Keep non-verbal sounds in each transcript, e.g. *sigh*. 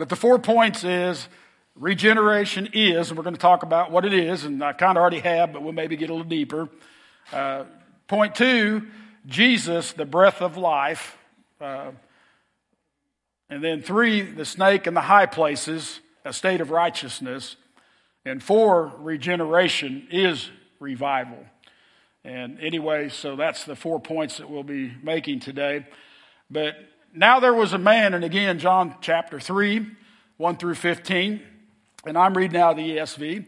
But the four points is regeneration is, and we're going to talk about what it is, and I kind of already have, but we'll maybe get a little deeper. Uh, point two, Jesus, the breath of life. Uh, and then three, the snake and the high places, a state of righteousness. And four, regeneration is revival. And anyway, so that's the four points that we'll be making today. But now there was a man, and again, John chapter 3, 1 through 15, and I'm reading out of the ESV.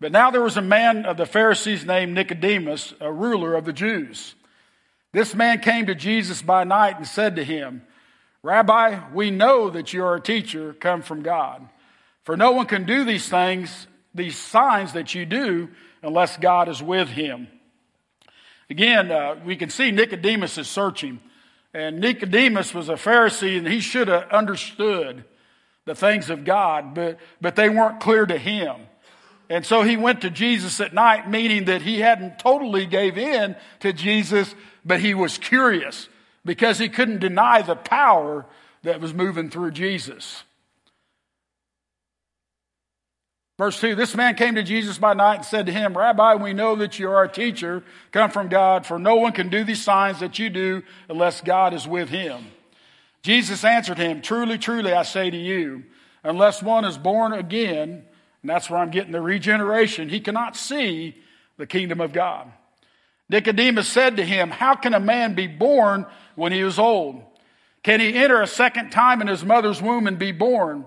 But now there was a man of the Pharisees named Nicodemus, a ruler of the Jews. This man came to Jesus by night and said to him, Rabbi, we know that you are a teacher come from God. For no one can do these things, these signs that you do, unless God is with him. Again, uh, we can see Nicodemus is searching. And Nicodemus was a Pharisee and he should have understood the things of God, but, but they weren't clear to him. And so he went to Jesus at night, meaning that he hadn't totally gave in to Jesus, but he was curious because he couldn't deny the power that was moving through Jesus. Verse 2 This man came to Jesus by night and said to him, Rabbi, we know that you are a teacher, come from God, for no one can do these signs that you do unless God is with him. Jesus answered him, Truly, truly, I say to you, unless one is born again, and that's where I'm getting the regeneration, he cannot see the kingdom of God. Nicodemus said to him, How can a man be born when he is old? Can he enter a second time in his mother's womb and be born?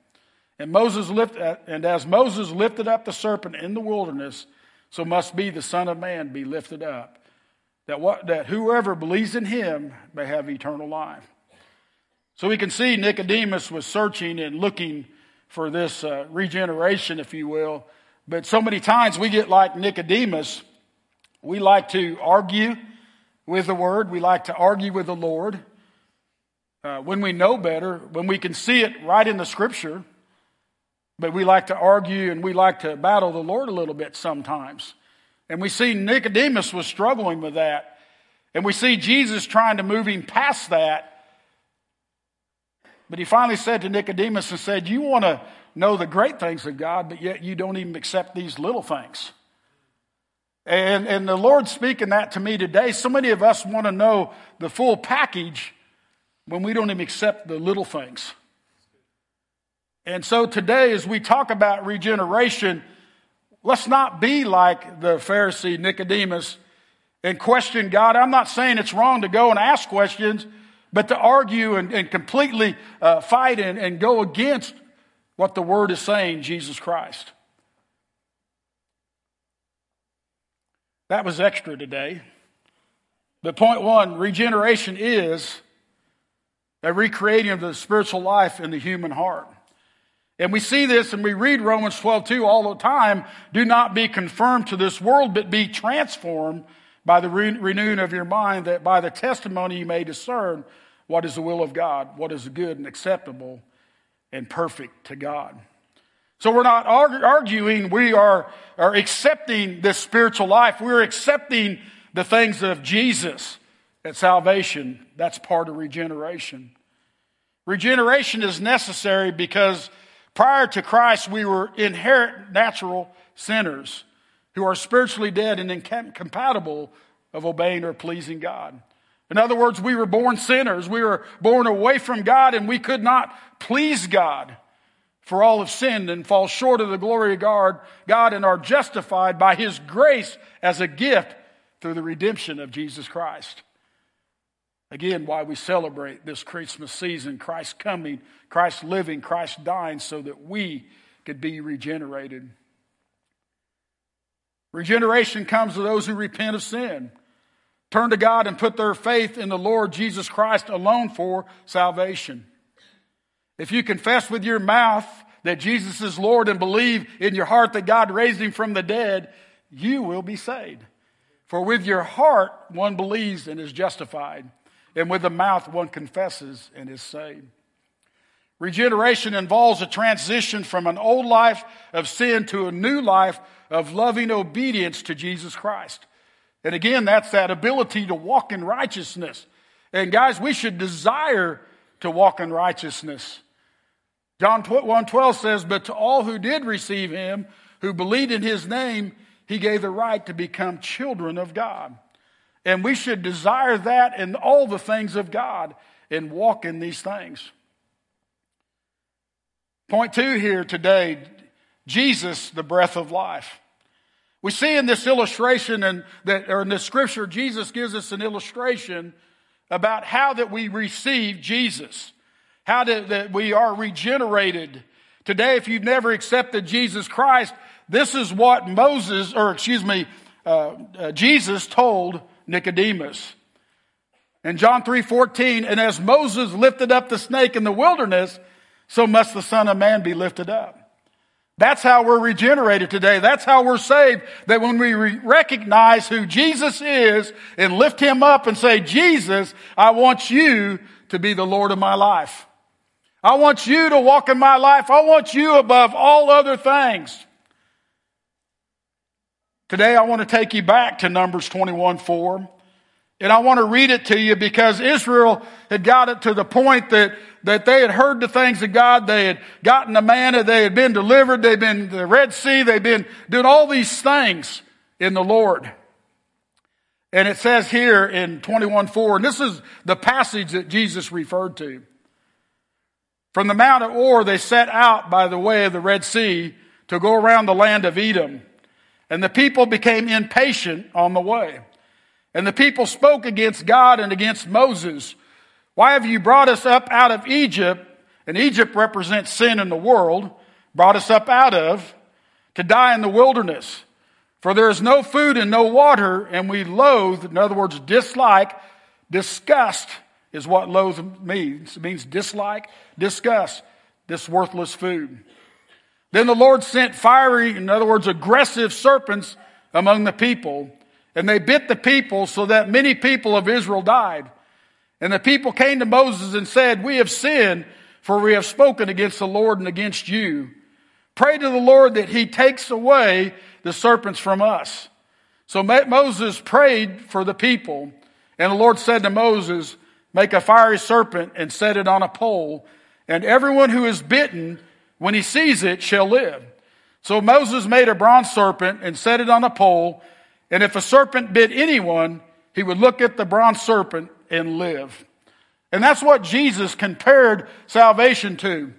And Moses lift, and as Moses lifted up the serpent in the wilderness, so must be the Son of Man be lifted up, that, what, that whoever believes in him may have eternal life. So we can see Nicodemus was searching and looking for this uh, regeneration, if you will. But so many times we get like Nicodemus, we like to argue with the Word, we like to argue with the Lord. Uh, when we know better, when we can see it right in the Scripture, but we like to argue and we like to battle the Lord a little bit sometimes. And we see Nicodemus was struggling with that. And we see Jesus trying to move him past that. But he finally said to Nicodemus and said, You want to know the great things of God, but yet you don't even accept these little things. And, and the Lord's speaking that to me today. So many of us want to know the full package when we don't even accept the little things. And so today, as we talk about regeneration, let's not be like the Pharisee Nicodemus and question God. I'm not saying it's wrong to go and ask questions, but to argue and, and completely uh, fight and, and go against what the Word is saying, Jesus Christ. That was extra today. But point one regeneration is a recreating of the spiritual life in the human heart. And we see this and we read Romans 12, 2 all the time. Do not be confirmed to this world, but be transformed by the re- renewing of your mind, that by the testimony you may discern what is the will of God, what is good and acceptable and perfect to God. So we're not arguing, we are, are accepting this spiritual life. We're accepting the things of Jesus at salvation. That's part of regeneration. Regeneration is necessary because Prior to Christ, we were inherent natural sinners who are spiritually dead and incompatible of obeying or pleasing God. In other words, we were born sinners. We were born away from God and we could not please God. For all have sinned and fall short of the glory of God, God and are justified by his grace as a gift through the redemption of Jesus Christ. Again, why we celebrate this Christmas season Christ coming, Christ living, Christ dying so that we could be regenerated. Regeneration comes to those who repent of sin, turn to God, and put their faith in the Lord Jesus Christ alone for salvation. If you confess with your mouth that Jesus is Lord and believe in your heart that God raised him from the dead, you will be saved. For with your heart one believes and is justified, and with the mouth one confesses and is saved. Regeneration involves a transition from an old life of sin to a new life of loving obedience to Jesus Christ. And again, that's that ability to walk in righteousness. And guys, we should desire to walk in righteousness. John 1:12 says, "But to all who did receive him, who believed in his name, he gave the right to become children of God." And we should desire that in all the things of God and walk in these things. Point two here today Jesus, the breath of life. We see in this illustration and that, or in this scripture, Jesus gives us an illustration about how that we receive Jesus, how that, that we are regenerated. Today, if you've never accepted Jesus Christ, this is what Moses, or excuse me, uh, uh, Jesus told Nicodemus. In John 3 14, and as Moses lifted up the snake in the wilderness, so must the Son of Man be lifted up. That's how we're regenerated today. That's how we're saved. That when we re- recognize who Jesus is and lift him up and say, Jesus, I want you to be the Lord of my life. I want you to walk in my life. I want you above all other things. Today I want to take you back to Numbers 21 4. And I want to read it to you because Israel had got it to the point that, that they had heard the things of God. They had gotten the manna. They had been delivered. They'd been the Red Sea. They'd been doing all these things in the Lord. And it says here in 21:4, and this is the passage that Jesus referred to. From the Mount of Hor, they set out by the way of the Red Sea to go around the land of Edom. And the people became impatient on the way. And the people spoke against God and against Moses. Why have you brought us up out of Egypt? And Egypt represents sin in the world, brought us up out of to die in the wilderness. For there is no food and no water, and we loathe, in other words, dislike, disgust is what loathe means. It means dislike, disgust, this worthless food. Then the Lord sent fiery, in other words, aggressive serpents among the people and they bit the people so that many people of Israel died. And the people came to Moses and said, We have sinned, for we have spoken against the Lord and against you. Pray to the Lord that he takes away the serpents from us. So Moses prayed for the people, and the Lord said to Moses, Make a fiery serpent and set it on a pole, and everyone who is bitten, when he sees it, shall live. So Moses made a bronze serpent and set it on a pole, and if a serpent bit anyone, he would look at the bronze serpent and live. And that's what Jesus compared salvation to.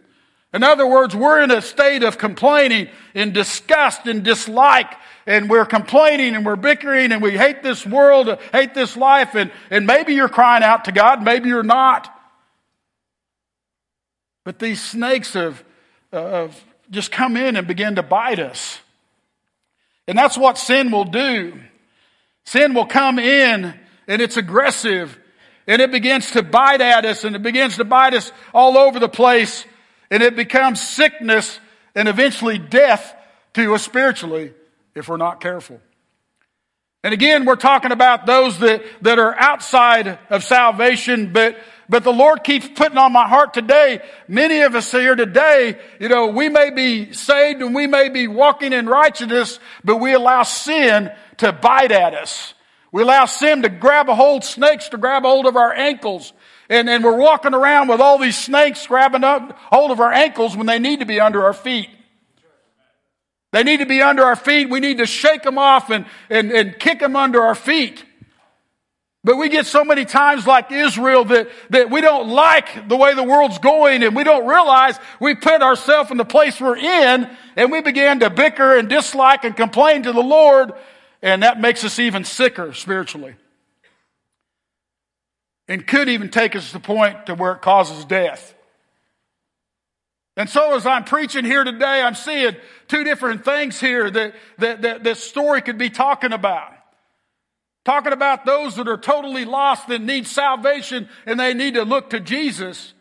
In other words, we're in a state of complaining and disgust and dislike, and we're complaining and we're bickering and we hate this world, hate this life, and, and maybe you're crying out to God, maybe you're not. But these snakes have, just come in and begin to bite us. And that's what sin will do. Sin will come in and it's aggressive and it begins to bite at us and it begins to bite us all over the place and it becomes sickness and eventually death to us spiritually if we're not careful. And again, we're talking about those that, that are outside of salvation, but but the Lord keeps putting on my heart today. Many of us here today, you know, we may be saved and we may be walking in righteousness, but we allow sin to bite at us. We allow sin to grab a hold, snakes to grab a hold of our ankles. And, and we're walking around with all these snakes grabbing up hold of our ankles when they need to be under our feet. They need to be under our feet. We need to shake them off and, and, and kick them under our feet. But we get so many times like Israel that, that we don't like the way the world's going and we don't realize we put ourselves in the place we're in and we begin to bicker and dislike and complain to the Lord and that makes us even sicker spiritually. And could even take us to the point to where it causes death. And so as I'm preaching here today, I'm seeing two different things here that, that, that this story could be talking about. Talking about those that are totally lost and need salvation and they need to look to Jesus.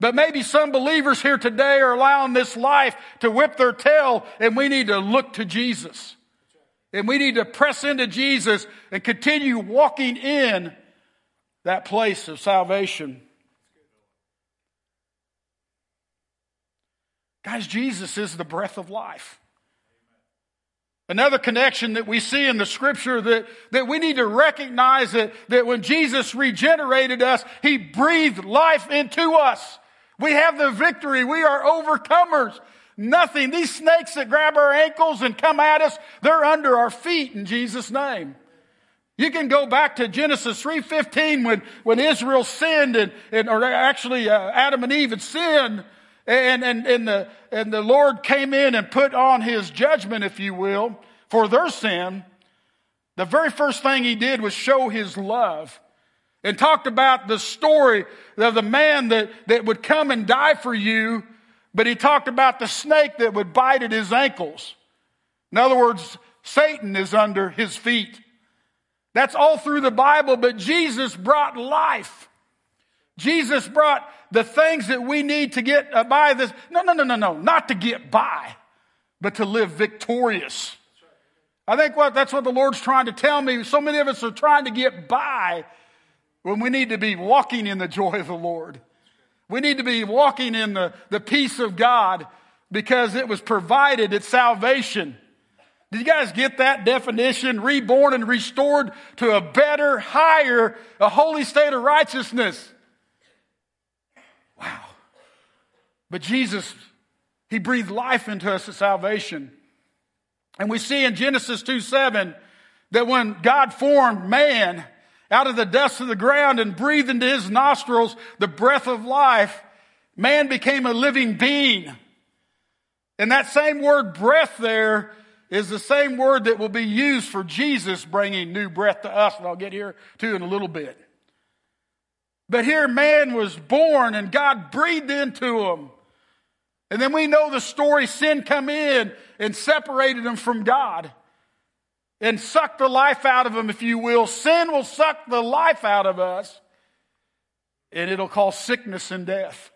But maybe some believers here today are allowing this life to whip their tail and we need to look to Jesus. And we need to press into Jesus and continue walking in that place of salvation. Guys, Jesus is the breath of life. Another connection that we see in the scripture that, that we need to recognize that, that when Jesus regenerated us, He breathed life into us. We have the victory. We are overcomers. Nothing. These snakes that grab our ankles and come at us, they're under our feet in Jesus' name. You can go back to Genesis 3.15 when, when Israel sinned and, and or actually uh, Adam and Eve had sinned and, and, and, the, and the Lord came in and put on his judgment, if you will, for their sin. The very first thing he did was show his love and talked about the story of the man that, that would come and die for you, but he talked about the snake that would bite at his ankles. In other words, Satan is under his feet. That's all through the Bible, but Jesus brought life. Jesus brought the things that we need to get by this. No, no, no, no, no. Not to get by, but to live victorious. I think what, that's what the Lord's trying to tell me. So many of us are trying to get by when we need to be walking in the joy of the Lord. We need to be walking in the, the peace of God because it was provided at salvation. Did you guys get that definition? Reborn and restored to a better, higher, a holy state of righteousness. Wow. But Jesus, He breathed life into us at salvation. And we see in Genesis 2 7 that when God formed man out of the dust of the ground and breathed into his nostrils the breath of life, man became a living being. And that same word breath there is the same word that will be used for Jesus bringing new breath to us. And I'll get here to in a little bit. But here man was born and God breathed into him. And then we know the story sin come in and separated him from God and sucked the life out of him, if you will. Sin will suck the life out of us and it'll cause sickness and death.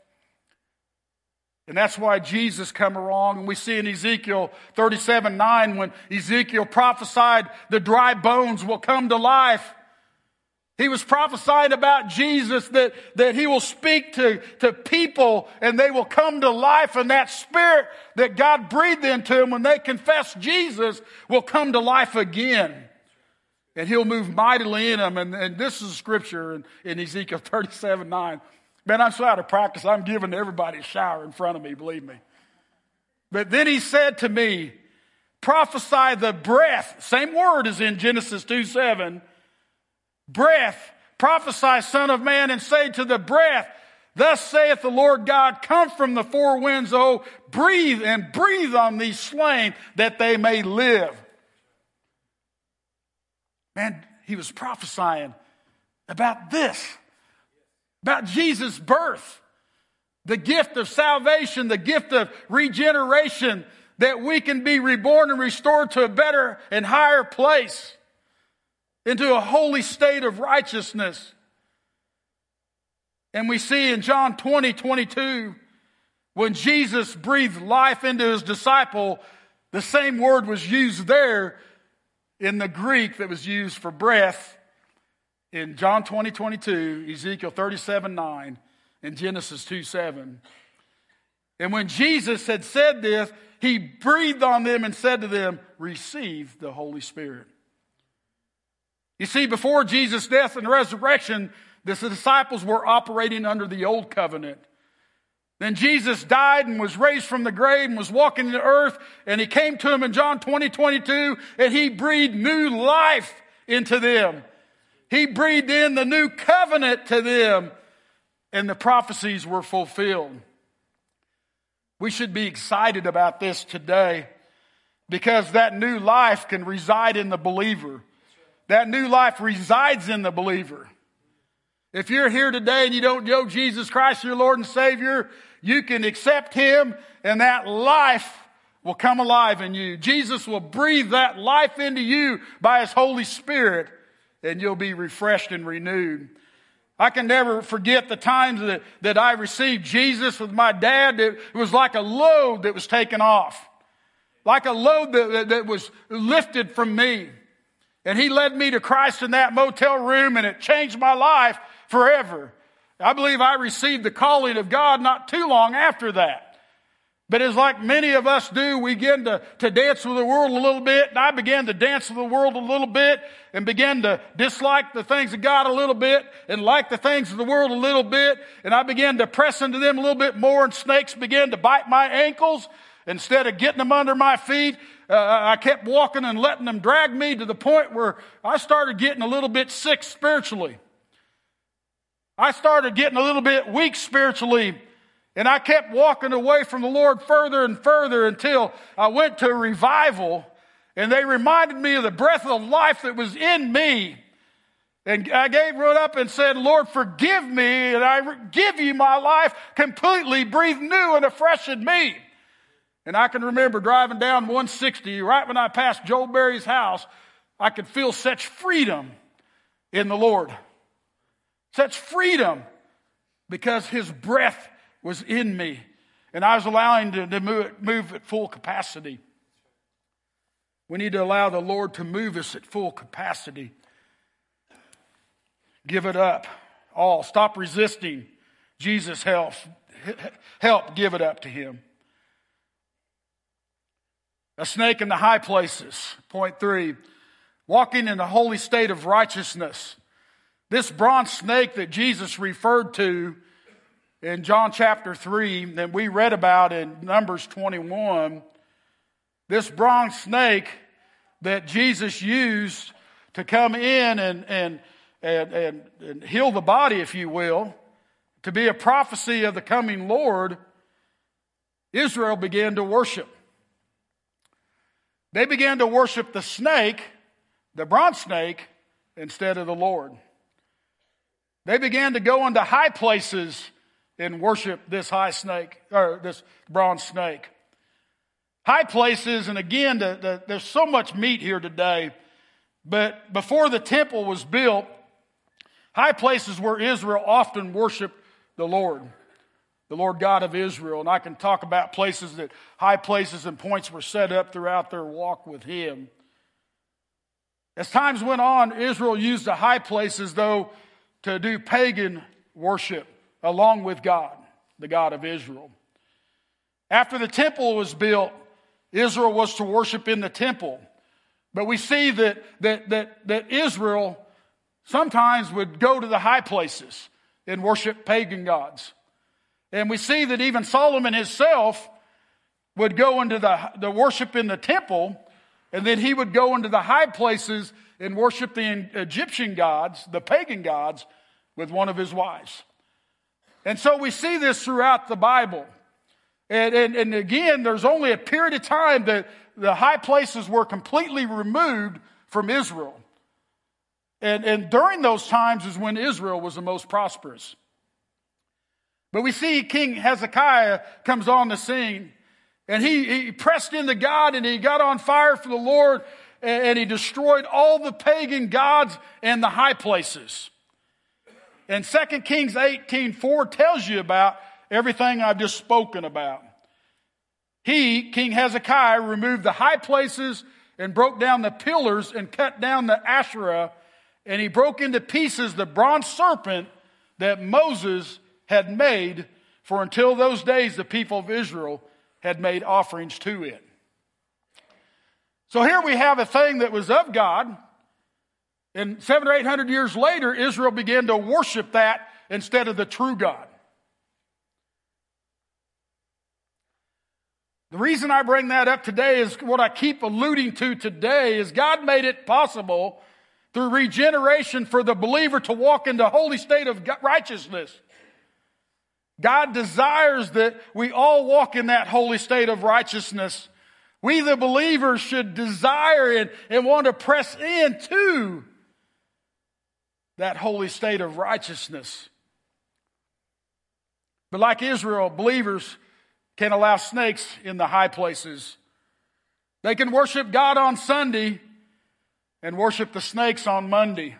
And that's why Jesus come along. And we see in Ezekiel 37 9 when Ezekiel prophesied the dry bones will come to life. He was prophesying about Jesus that, that he will speak to, to people and they will come to life and that spirit that God breathed into them when they confess Jesus will come to life again. And he'll move mightily in them. And, and this is scripture in, in Ezekiel 37, 9. Man, I'm so out of practice. I'm giving everybody a shower in front of me, believe me. But then he said to me, prophesy the breath. Same word as in Genesis 2, 7 breath, prophesy, son of man, and say to the breath, Thus saith the Lord God, come from the four winds, oh, breathe and breathe on these slain that they may live. Man, he was prophesying about this, about Jesus' birth, the gift of salvation, the gift of regeneration, that we can be reborn and restored to a better and higher place into a holy state of righteousness. And we see in John 20, 22, when Jesus breathed life into his disciple, the same word was used there in the Greek that was used for breath in John 20, 22, Ezekiel 37, 9, and Genesis 2, 7. And when Jesus had said this, he breathed on them and said to them, Receive the Holy Spirit. You see, before Jesus' death and resurrection, the disciples were operating under the old covenant. Then Jesus died and was raised from the grave and was walking the earth and he came to them in John 20, 22 and he breathed new life into them. He breathed in the new covenant to them, and the prophecies were fulfilled. We should be excited about this today because that new life can reside in the believer. That new life resides in the believer. If you're here today and you don't know Jesus Christ, your Lord and Savior, you can accept Him and that life will come alive in you. Jesus will breathe that life into you by His Holy Spirit and you'll be refreshed and renewed. I can never forget the times that, that I received Jesus with my dad. It was like a load that was taken off. Like a load that, that, that was lifted from me. And he led me to Christ in that motel room and it changed my life forever. I believe I received the calling of God not too long after that. But as like many of us do, we begin to, to dance with the world a little bit, and I began to dance with the world a little bit, and began to dislike the things of God a little bit, and like the things of the world a little bit, and I began to press into them a little bit more, and snakes began to bite my ankles. Instead of getting them under my feet, uh, I kept walking and letting them drag me to the point where I started getting a little bit sick spiritually. I started getting a little bit weak spiritually and I kept walking away from the Lord further and further until I went to a revival and they reminded me of the breath of life that was in me. And I gave it up and said, Lord, forgive me, and I give you my life completely, breathe new and afresh in me. And I can remember driving down 160, right when I passed Joe Barry's house, I could feel such freedom in the Lord. Such freedom because his breath was in me. And I was allowing to, to move, move at full capacity. We need to allow the Lord to move us at full capacity. Give it up all. Stop resisting Jesus' help. Help give it up to Him. A snake in the high places. Point three. Walking in the holy state of righteousness. This bronze snake that Jesus referred to in John chapter 3 that we read about in Numbers 21, this bronze snake that Jesus used to come in and, and, and, and, and heal the body, if you will, to be a prophecy of the coming Lord, Israel began to worship. They began to worship the snake, the bronze snake, instead of the Lord. They began to go into high places and worship this high snake, or this bronze snake. High places, and again, the, the, there's so much meat here today, but before the temple was built, high places where Israel often worshiped the Lord, the Lord God of Israel. And I can talk about places that high places and points were set up throughout their walk with Him. As times went on, Israel used the high places, though, to do pagan worship along with God, the God of Israel. After the temple was built, Israel was to worship in the temple. But we see that, that, that, that Israel sometimes would go to the high places and worship pagan gods. And we see that even Solomon himself would go into the, the worship in the temple, and then he would go into the high places and worship the Egyptian gods, the pagan gods, with one of his wives. And so we see this throughout the Bible. And, and, and, again, there's only a period of time that the high places were completely removed from Israel. And, and during those times is when Israel was the most prosperous. But we see King Hezekiah comes on the scene and he, he pressed into God and he got on fire for the Lord and, and he destroyed all the pagan gods and the high places. And 2 Kings 18 4 tells you about everything I've just spoken about. He, King Hezekiah, removed the high places and broke down the pillars and cut down the Asherah, and he broke into pieces the bronze serpent that Moses had made, for until those days the people of Israel had made offerings to it. So here we have a thing that was of God, and seven or eight hundred years later, Israel began to worship that instead of the true God. The reason I bring that up today is what I keep alluding to today is God made it possible through regeneration for the believer to walk in the holy state of righteousness. God desires that we all walk in that holy state of righteousness. We, the believers, should desire and, and want to press into that holy state of righteousness. But like Israel, believers can allow snakes in the high places. They can worship God on Sunday and worship the snakes on Monday.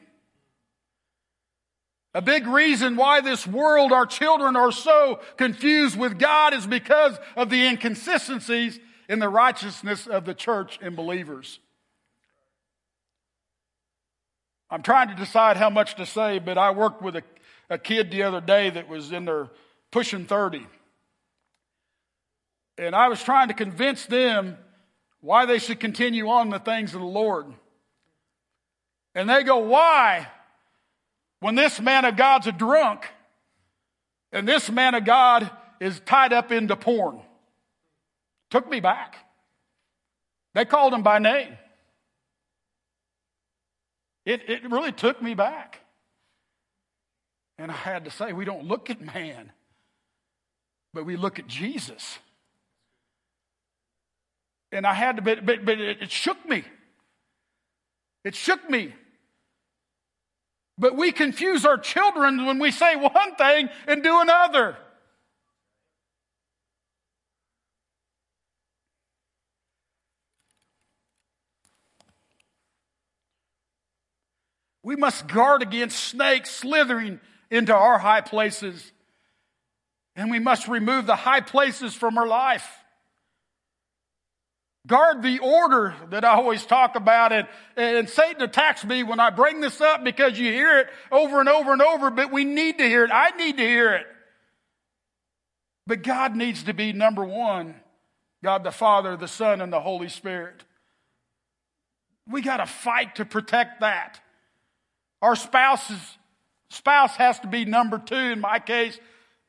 A big reason why this world, our children are so confused with God is because of the inconsistencies in the righteousness of the church and believers. I'm trying to decide how much to say, but I worked with a, a kid the other day that was in their pushing 30. And I was trying to convince them why they should continue on the things of the Lord. And they go, Why? When this man of God's a drunk and this man of God is tied up into porn. Took me back. They called him by name. It, it really took me back. And I had to say, we don't look at man, but we look at Jesus. And I had to, but, but, but it, it shook me. It shook me. But we confuse our children when we say one thing and do another. We must guard against snakes slithering into our high places. And we must remove the high places from our life. Guard the order that I always talk about. And, and Satan attacks me when I bring this up because you hear it over and over and over, but we need to hear it. I need to hear it. But God needs to be number one God the Father, the Son, and the Holy Spirit. We got to fight to protect that. Our spouse's spouse has to be number two. In my case,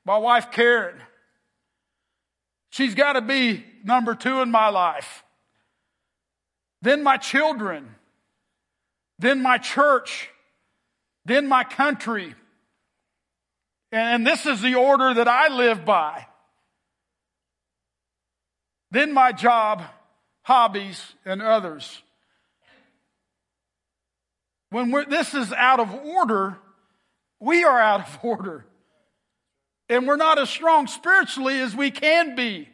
my wife Karen. She's got to be number two in my life then my children, then my church, then my country. And this is the order that I live by. Then my job, hobbies, and others. When this is out of order, we are out of *laughs* order. And we're not as strong spiritually as we can be.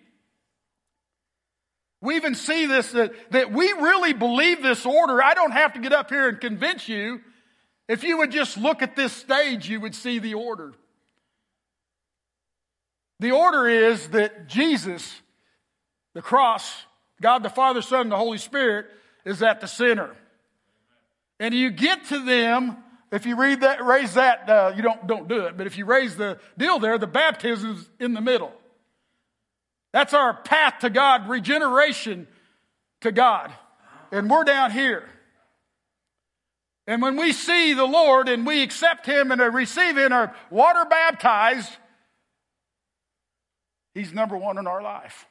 We even see this that, that we really believe this order. I don't have to get up here and convince you. If you would just look at this stage, you would see the order. The order is that Jesus, the cross, God the Father, Son, and the Holy Spirit is at the center. And you get to them, if you read that, raise that, uh, you don't, don't do it, but if you raise the deal there, the baptism is in the middle. That's our path to God, regeneration to God. And we're down here. And when we see the Lord and we accept Him and receive Him and are water baptized, He's number one in our life.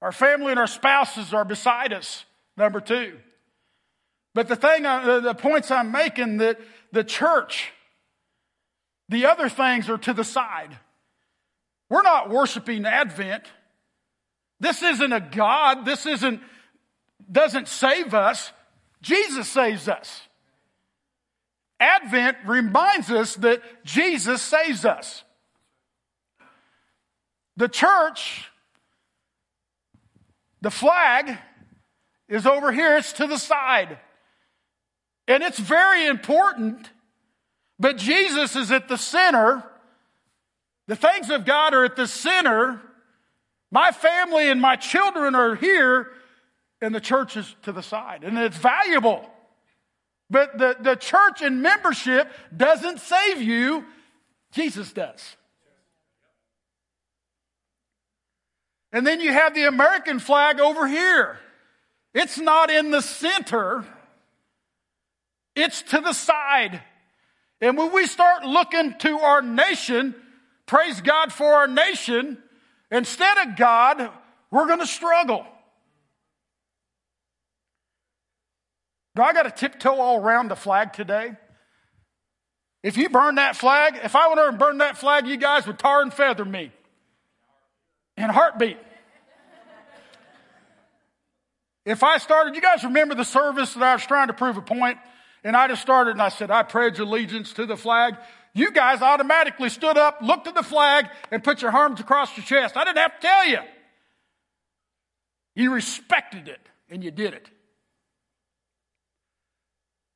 Our family and our spouses are beside us, number two. But the thing, uh, the points I'm making that the church, the other things are to the side. We're not worshiping Advent. This isn't a God. This isn't, doesn't save us. Jesus saves us. Advent reminds us that Jesus saves us. The church, the flag is over here, it's to the side. And it's very important, but Jesus is at the center the things of God are at the center. My family and my children are here, and the church is to the side. And it's valuable. But the, the church and membership doesn't save you, Jesus does. And then you have the American flag over here. It's not in the center, it's to the side. And when we start looking to our nation, praise God for our nation, instead of God, we're going to struggle. Do I got to tiptoe all around the flag today? If you burn that flag, if I went over and burned that flag, you guys would tar and feather me in heartbeat. If I started, you guys remember the service that I was trying to prove a point, and I just started and I said, I pledge allegiance to the flag. You guys automatically stood up, looked at the flag, and put your arms across your chest. I didn't have to tell you. You respected it, and you did it.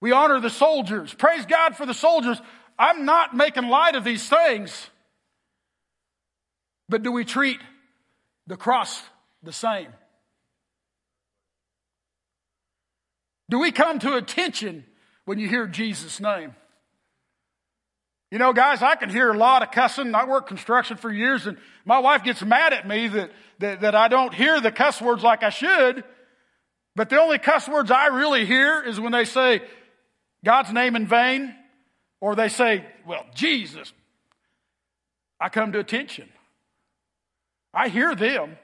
We honor the soldiers. Praise God for the soldiers. I'm not making light of these things. But do we treat the cross the same? Do we come to attention when you hear Jesus' name? You know, guys, I can hear a lot of cussing. I worked construction for years, and my wife gets mad at me that, that, that I don't hear the cuss words like I should. But the only cuss words I really hear is when they say God's name in vain, or they say, well, Jesus. I come to attention. I hear them.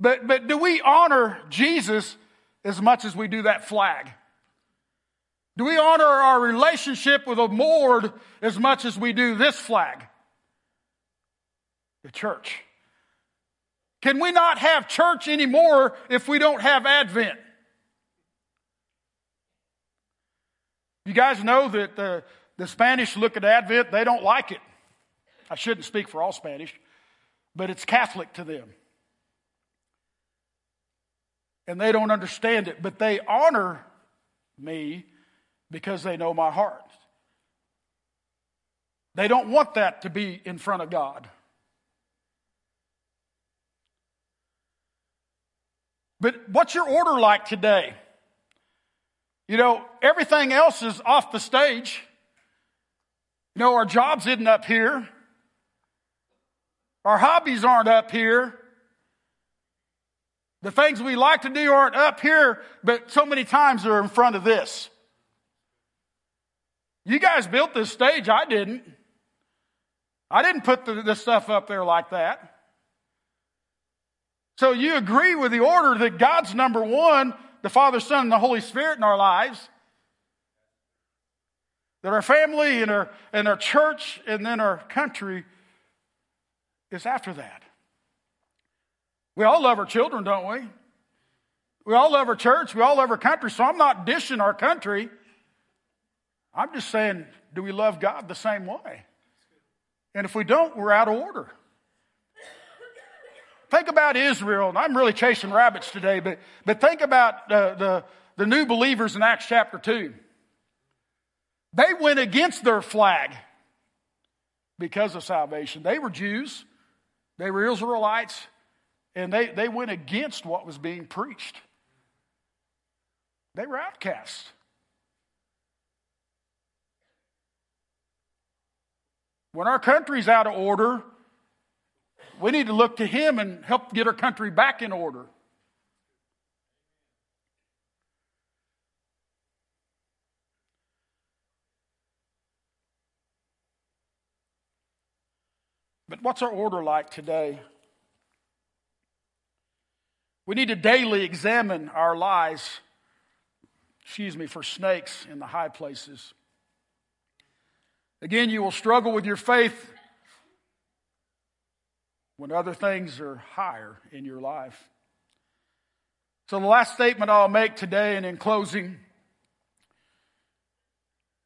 But, but do we honor Jesus as much as we do that flag? Do we honor our relationship with the Lord as much as we do this flag? The church. Can we not have church anymore if we don't have Advent? You guys know that the, the Spanish look at Advent, they don't like it. I shouldn't speak for all Spanish, but it's Catholic to them and they don't understand it, but they honor me because they know my heart. They don't want that to be in front of God. But what's your order like today? You know, everything else is off the stage. You know, our jobs isn't up here. Our hobbies aren't up here. The things we like to do aren't up here, but so many times they're in front of this. You guys built this stage, I didn't. I didn't put the, stuff up there like that. So you agree with the order that God's number one, the Father, Son, and the Holy Spirit in our lives. That our family and our, and our church and then our country is after that. We all love our children, don't we? We all love our church. We all love our country. So I'm not dishing our country. I'm just saying, do we love God the same way? And if we don't, we're out of order. Think about Israel, and I'm really chasing rabbits today, but, but think about uh, the, the new believers in Acts chapter 2. They went against their flag because of salvation. They were Jews, they were Israelites, and they, they went against what was being preached. They were outcasts. When our country's out of order, we need to look to Him and help get our country back in order. But what's our order like today? We need to daily examine our lives, excuse me, for snakes in the high places. Again, you will struggle with your faith when other things are higher in your life. So, the last statement I'll make today and in closing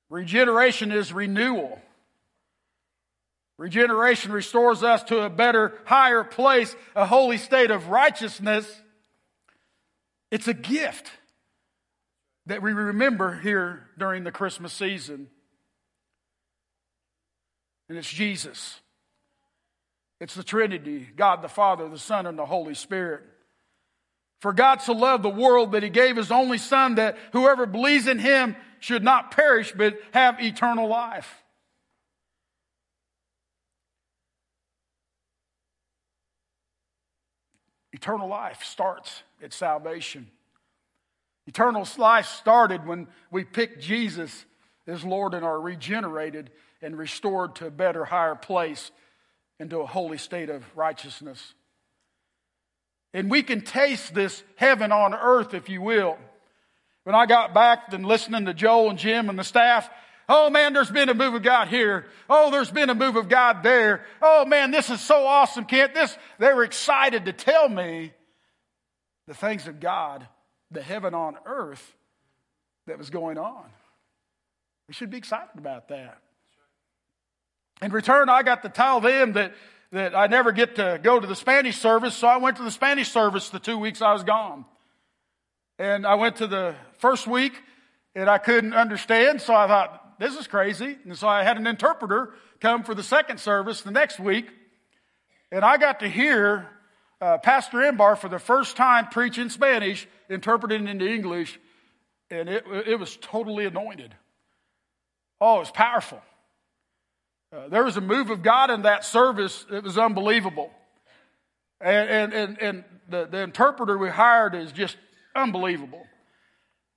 regeneration is renewal. Regeneration restores us to a better, higher place, a holy state of righteousness it's a gift that we remember here during the Christmas season. And it's Jesus. It's the Trinity God the Father, the Son, and the Holy Spirit. For God so loved the world that he gave his only Son that whoever believes in him should not perish but have eternal life. Eternal life starts at salvation. Eternal life started when we picked Jesus as Lord and are regenerated and restored to a better, higher place into a holy state of righteousness. And we can taste this heaven on earth, if you will. When I got back and listening to Joel and Jim and the staff, oh man, there's been a move of God here. Oh, there's been a move of God there. Oh man, this is so awesome, Kent. This, they were excited to tell me the things of God, the heaven on earth that was going on. We should be excited about that. In return, I got to tell them that, that I never get to go to the Spanish service, so I went to the Spanish service the two weeks I was gone. And I went to the first week and I couldn't understand, so I thought, this is crazy. And so I had an interpreter come for the second service the next week. And I got to hear uh, Pastor Embar for the first time preach in Spanish, interpreted into English, and it, it was totally anointed. Oh, it was powerful. Uh, there was a move of God in that service It was unbelievable. And, and, and, and the, the interpreter we hired is just unbelievable.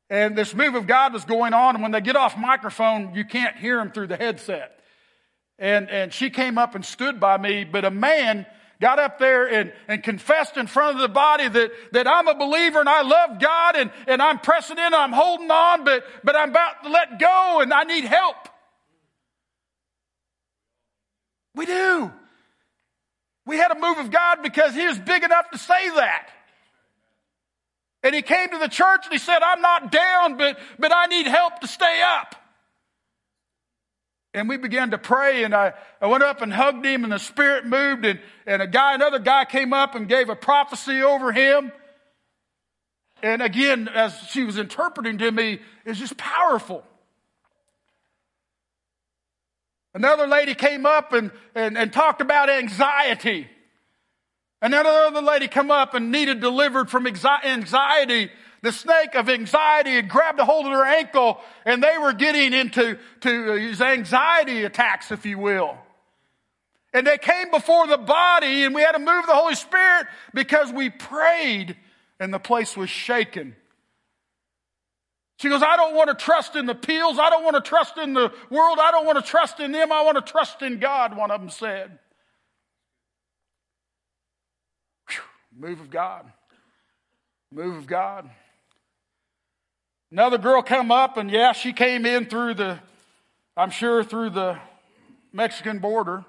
And this move of God was going on, and when they get off microphone, you can't hear them through the headset. And, and she came up and stood by me, but a man got up there and, and confessed in front of the body that, that I'm a believer and I love God and, and I'm pressing in, I'm holding on, but, but I'm about to let go and I need help. We do. We had a move of God because He was big enough to say that. And He came to the church and He said, I'm not down, but, but I need help to stay up. And we began to pray, and I, I went up and hugged him, and the Spirit moved, and, and a guy, another guy came up and gave a prophecy over him. And again, as she was interpreting to me, it's just powerful. Another lady came up and, and, and talked about anxiety. and Another lady come up and needed delivered from anxiety the snake of anxiety had grabbed a hold of her ankle and they were getting into to uh, these anxiety attacks, if you will. And they came before the body and we had to move the Holy Spirit because we prayed and the place was shaken. She goes, I don't want to trust in the pills. I don't want to trust in the world. I don't want to trust in them. I want to trust in God, one of them said. Whew, move of God. Move of God. Another girl come up, and yeah, she came in through the, I'm sure, through the Mexican border.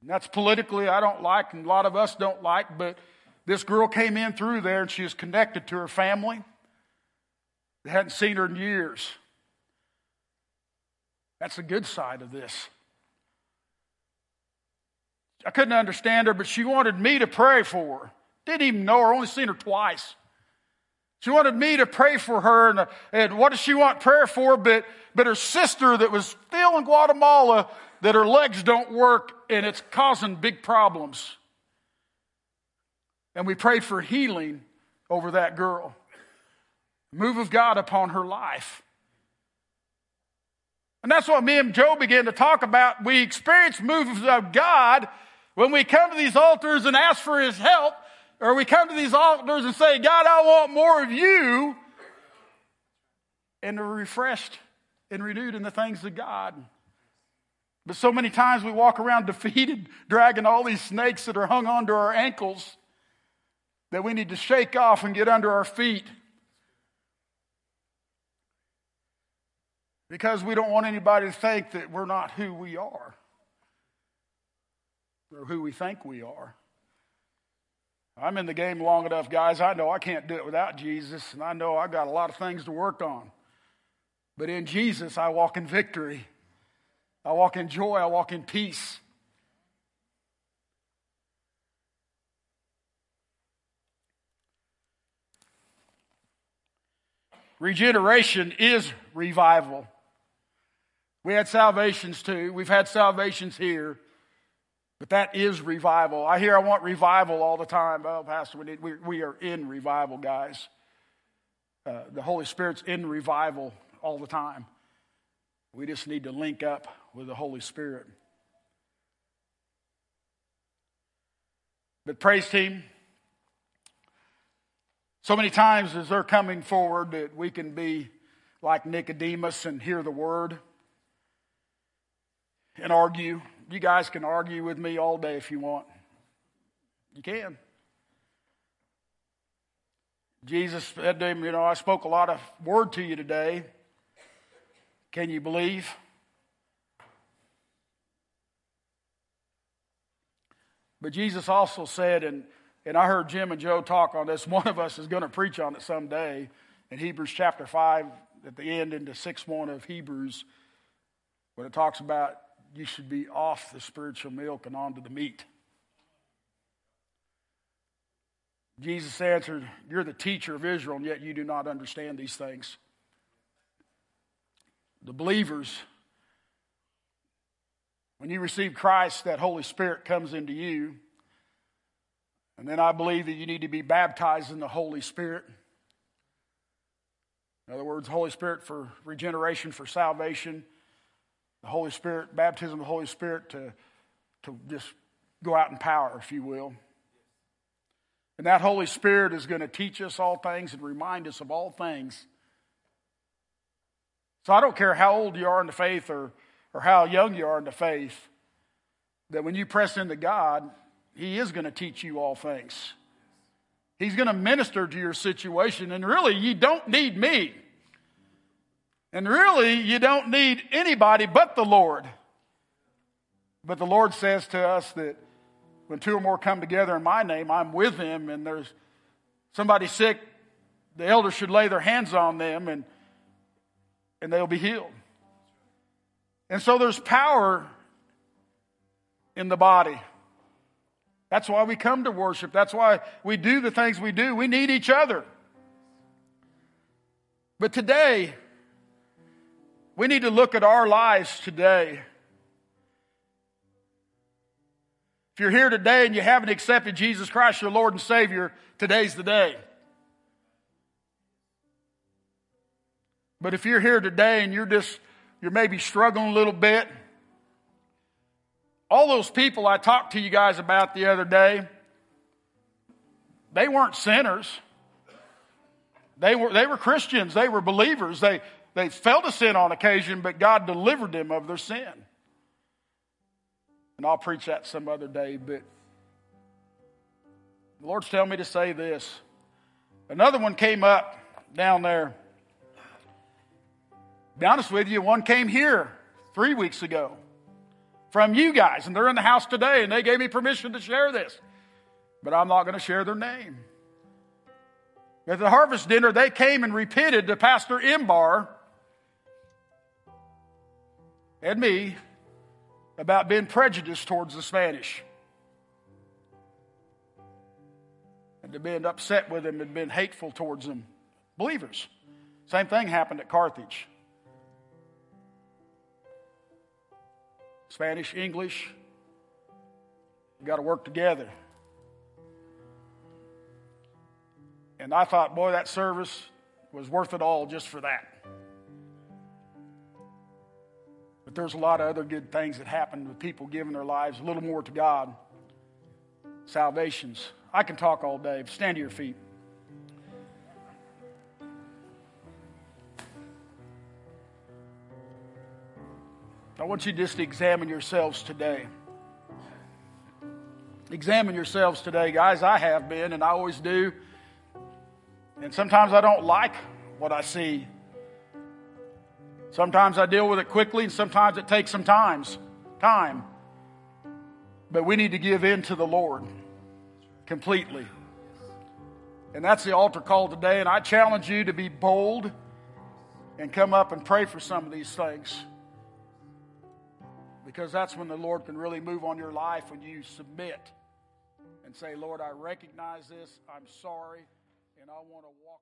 And that's politically I don't like, and a lot of us don't like, but this girl came in through there, and she was connected to her family. They hadn't seen her in years. That's the good side of this. I couldn't understand her, but she wanted me to pray for her. Didn't even know her, only seen her twice. She wanted me to pray for her, and, and what does she want prayer for? But, but her sister that was still in Guatemala, that her legs don't work, and it's causing big problems. And we prayed for healing over that girl. Move of God upon her life. And that's what me and Joe began to talk about. We experience moves of God when we come to these altars and ask for His help or we come to these altars and say, God, I want more of you, and are refreshed and renewed in the things of God. But so many times we walk around defeated, *laughs* dragging all these snakes that are hung onto our ankles that we need to shake off and get under our feet. Because we don't want anybody to think that we're not who we are or who we think we are. I'm in the game long enough, guys. I know I can't do it without Jesus, and I know I've got a lot of things to work on. But in Jesus, I walk in victory. I walk in joy. I walk in peace. Regeneration is revival. We had salvations too. We've had salvations here. But that is revival. I hear I want revival all the time. Oh, Pastor, we, need, we, we are in revival, guys. Uh, the Holy Spirit's in revival all the time. We just need to link up with the Holy Spirit. But praise team, so many times as they're coming forward that we can be like Nicodemus and hear the word and argue you guys can argue with me all day if you want. You can. Jesus said to him, You know, I spoke a lot of word to you today. Can you believe? But Jesus also said, and, and I heard Jim and Joe talk on this, *laughs* one of us is going to preach on it someday in Hebrews chapter 5, at the end into 6 1 of Hebrews, when it talks about you should be off the spiritual milk and onto the meat. Jesus answered, You're the teacher of Israel, and yet you do not understand these things. The believers, when you receive Christ, that Holy Spirit comes into you. And then I believe that you need to be baptized in the Holy Spirit. In other words, Holy Spirit for regeneration, for salvation. The Holy Spirit, baptism of the Holy Spirit to, to just go out in power, if you will. And that Holy Spirit is going to teach us all things and remind us of all things. So I don't care how old you are in the faith or, or how young you are in the faith, that when you press into God, He is going to teach you all things. He's going to minister to your situation. And really, you don't need me. And really, you don't need anybody but the Lord. But the Lord says to us that when two or more come together in my name, I'm with them, and there's somebody sick, the elders should lay their hands on them and, and they'll be healed. And so there's power in the body. That's why we come to worship. That's why we do the things we do. We need each other. But today, we need to look at our lives today If you're here today and you haven't accepted Jesus Christ, your Lord and Savior, today's the day. But if you're here today and you're just, you're maybe struggling a little bit, all those people I talked to you guys about the other day, they weren't sinners. They were, they were Christians. They were believers. They, they fell to sin on occasion, but God delivered them of their sin. And I'll preach that some other day, but the Lord's telling me to say this. Another one came up down there. Be honest with you, one came here three weeks ago from you guys, and they're in the house today, and they gave me permission to share this. But I'm not going to share their name. At the harvest dinner, they came and repented to Pastor Imbar and me about being prejudiced towards the Spanish. And to being upset with them and being hateful towards them. Believers. Same thing happened at Carthage. Spanish, English, got to work together. And I thought, boy, that service was worth it all just for that. But there's a lot of other good things that happen with people giving their lives a little more to God. Salvations. I can talk all day. Stand to your feet. I want you just to examine yourselves today. Examine yourselves today, guys. I have been, and I always do. And sometimes I don't like what I see Sometimes I deal with it quickly, and sometimes it takes some times, time. But we need to give in to the Lord completely. And that's the altar call today. And I challenge you to be bold and come up and pray for some of these things. Because that's when the Lord can really move on your life when you submit and say, Lord, I recognize this, I'm sorry, and I want to walk.